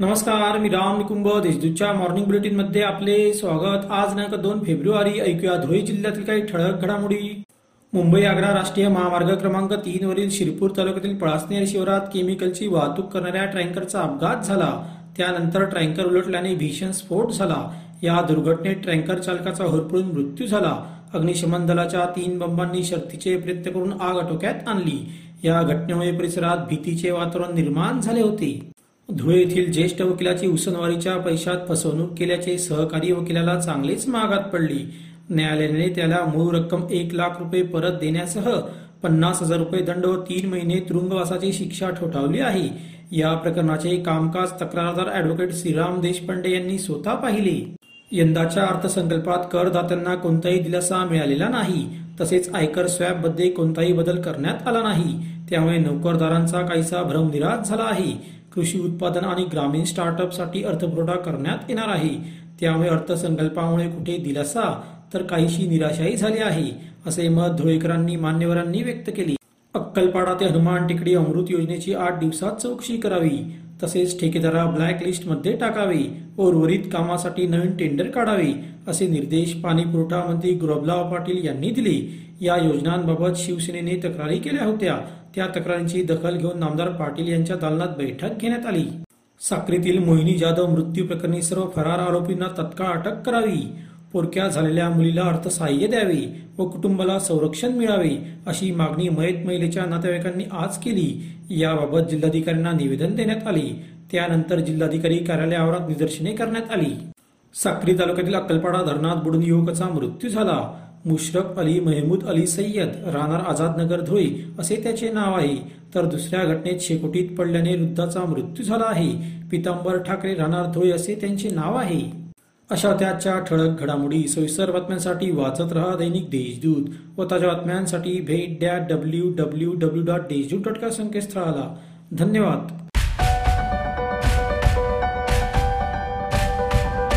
नमस्कार मी राम निकुंभ देशदूतच्या मॉर्निंग बुलेटिनमध्ये आपले स्वागत. आज दिनांक दोन फेब्रुवारी ऐकूया धुळे जिल्ह्यातील काही ठळक घडामोडी. मुंबई आग्रा राष्ट्रीय महामार्ग क्रमांक तीन वरील शिरपूर तालुक्यातील पळासनेर शिवरात केमिकलची वाहतूक करणाऱ्या ट्रँकरचा अपघात झाला. त्यानंतर ट्रँकर उलटल्याने भीषण स्फोट झाला. या दुर्घटनेत ट्रँकर चालकाचा होरपळून मृत्यू झाला. अग्निशमन दलाच्या तीन बंबांनी शर्थीचे प्रयत्न करून आग आटोक्यात आणली. या घटनेमुळे परिसरात भीतीचे वातावरण निर्माण झाले होते. धुळे येथील ज्येष्ठ वकिलाची उसनवारीच्या पैशात फसवणूक केल्याचे सहकारी वकिलाला चांगलीच मागात पडली. न्यायालयाने त्याला मूळ रक्कम एक लाख रुपये परत देण्यासह पन्नास हजार रुपये दंड व तीन महिने तुरुंगवासाची शिक्षा ठोठावली आहे. या प्रकरणाचे कामकाज तक्रारदार अॅडव्होकेट श्रीराम देशपांडे यांनी स्वतः पाहिले. यंदाच्या अर्थसंकल्पात करदात्यांना कोणताही दिलासा मिळालेला नाही. तसेच आयकर स्वॅबमध्ये कोणताही बदल करण्यात आला नाही. त्यामुळे नोकरदारांचा काहीसा भ्रमनिराश झाला आहे. कृषी उत्पादन आणि ग्रामीण स्टार्टअपसाठी अर्थपुरवठा करण्यात येणार आहे. त्यामुळे अर्थसंकल्पामुळे कुठे दिलासा तर काहीशी निराशाही झाली आहे असे मत धुळेकरांनी मान्यवरांनी व्यक्त केले. अक्कलपाडा ते हनुमान टेकडी अमृत योजनेची आठ दिवसात चौकशी करावी. तसेच ठेकेदारा ब्लॅक लिस्टमध्ये टाकावे व उर्वरित कामासाठी नवीन टेंडर काढावे असे निर्देश पाणी पुरवठा मंत्री गुरबलाव पाटील यांनी दिले. या योजनांबाबत शिवसेनेने तक्रारी केल्या होत्या. त्या तक्रारींची दखल घेऊन नामदार पाटील यांच्या दालनात बैठक घेण्यात आली. साक्रीतील मोहिनी जाधव मृत्यू प्रकरणी सर्व फरार आरोपींना तत्काळ अटक करावी. पोरक्या झालेल्या मुलीला अर्थसहाय्य द्यावे व कुटुंबाला संरक्षण मिळावे अशी मागणी मयत महिलेच्या नातेवाईकांनी आज केली. याबाबत जिल्हाधिकाऱ्यांना निवेदन देण्यात आले. त्यानंतर जिल्हाधिकारी कार्यालयावर निदर्शने करण्यात आली. साक्री तालुक्यातील अक्कलपाडा धरणात बुडून युवकाचा मृत्यू झाला. मुशरफ अली महमूद अली सय्यद राहणार आझादनगर धुळे असे त्याचे नाव आहे. तर दुसऱ्या घटनेत शेकोटीत पडल्याने वृद्धाचा मृत्यू झाला आहे. पितांबर ठाकरे राहणार धुळे असे त्यांचे नाव आहे. अशा त्याच्या ठळक घडामोडी सोयीस्तर बातम्यांसाठी वाचत रहा दैनिक देशदूत व ताज्या बातम्यांसाठी भेट द्या W W W dot Deshdoot dot का संकेतस्थळाला. धन्यवाद.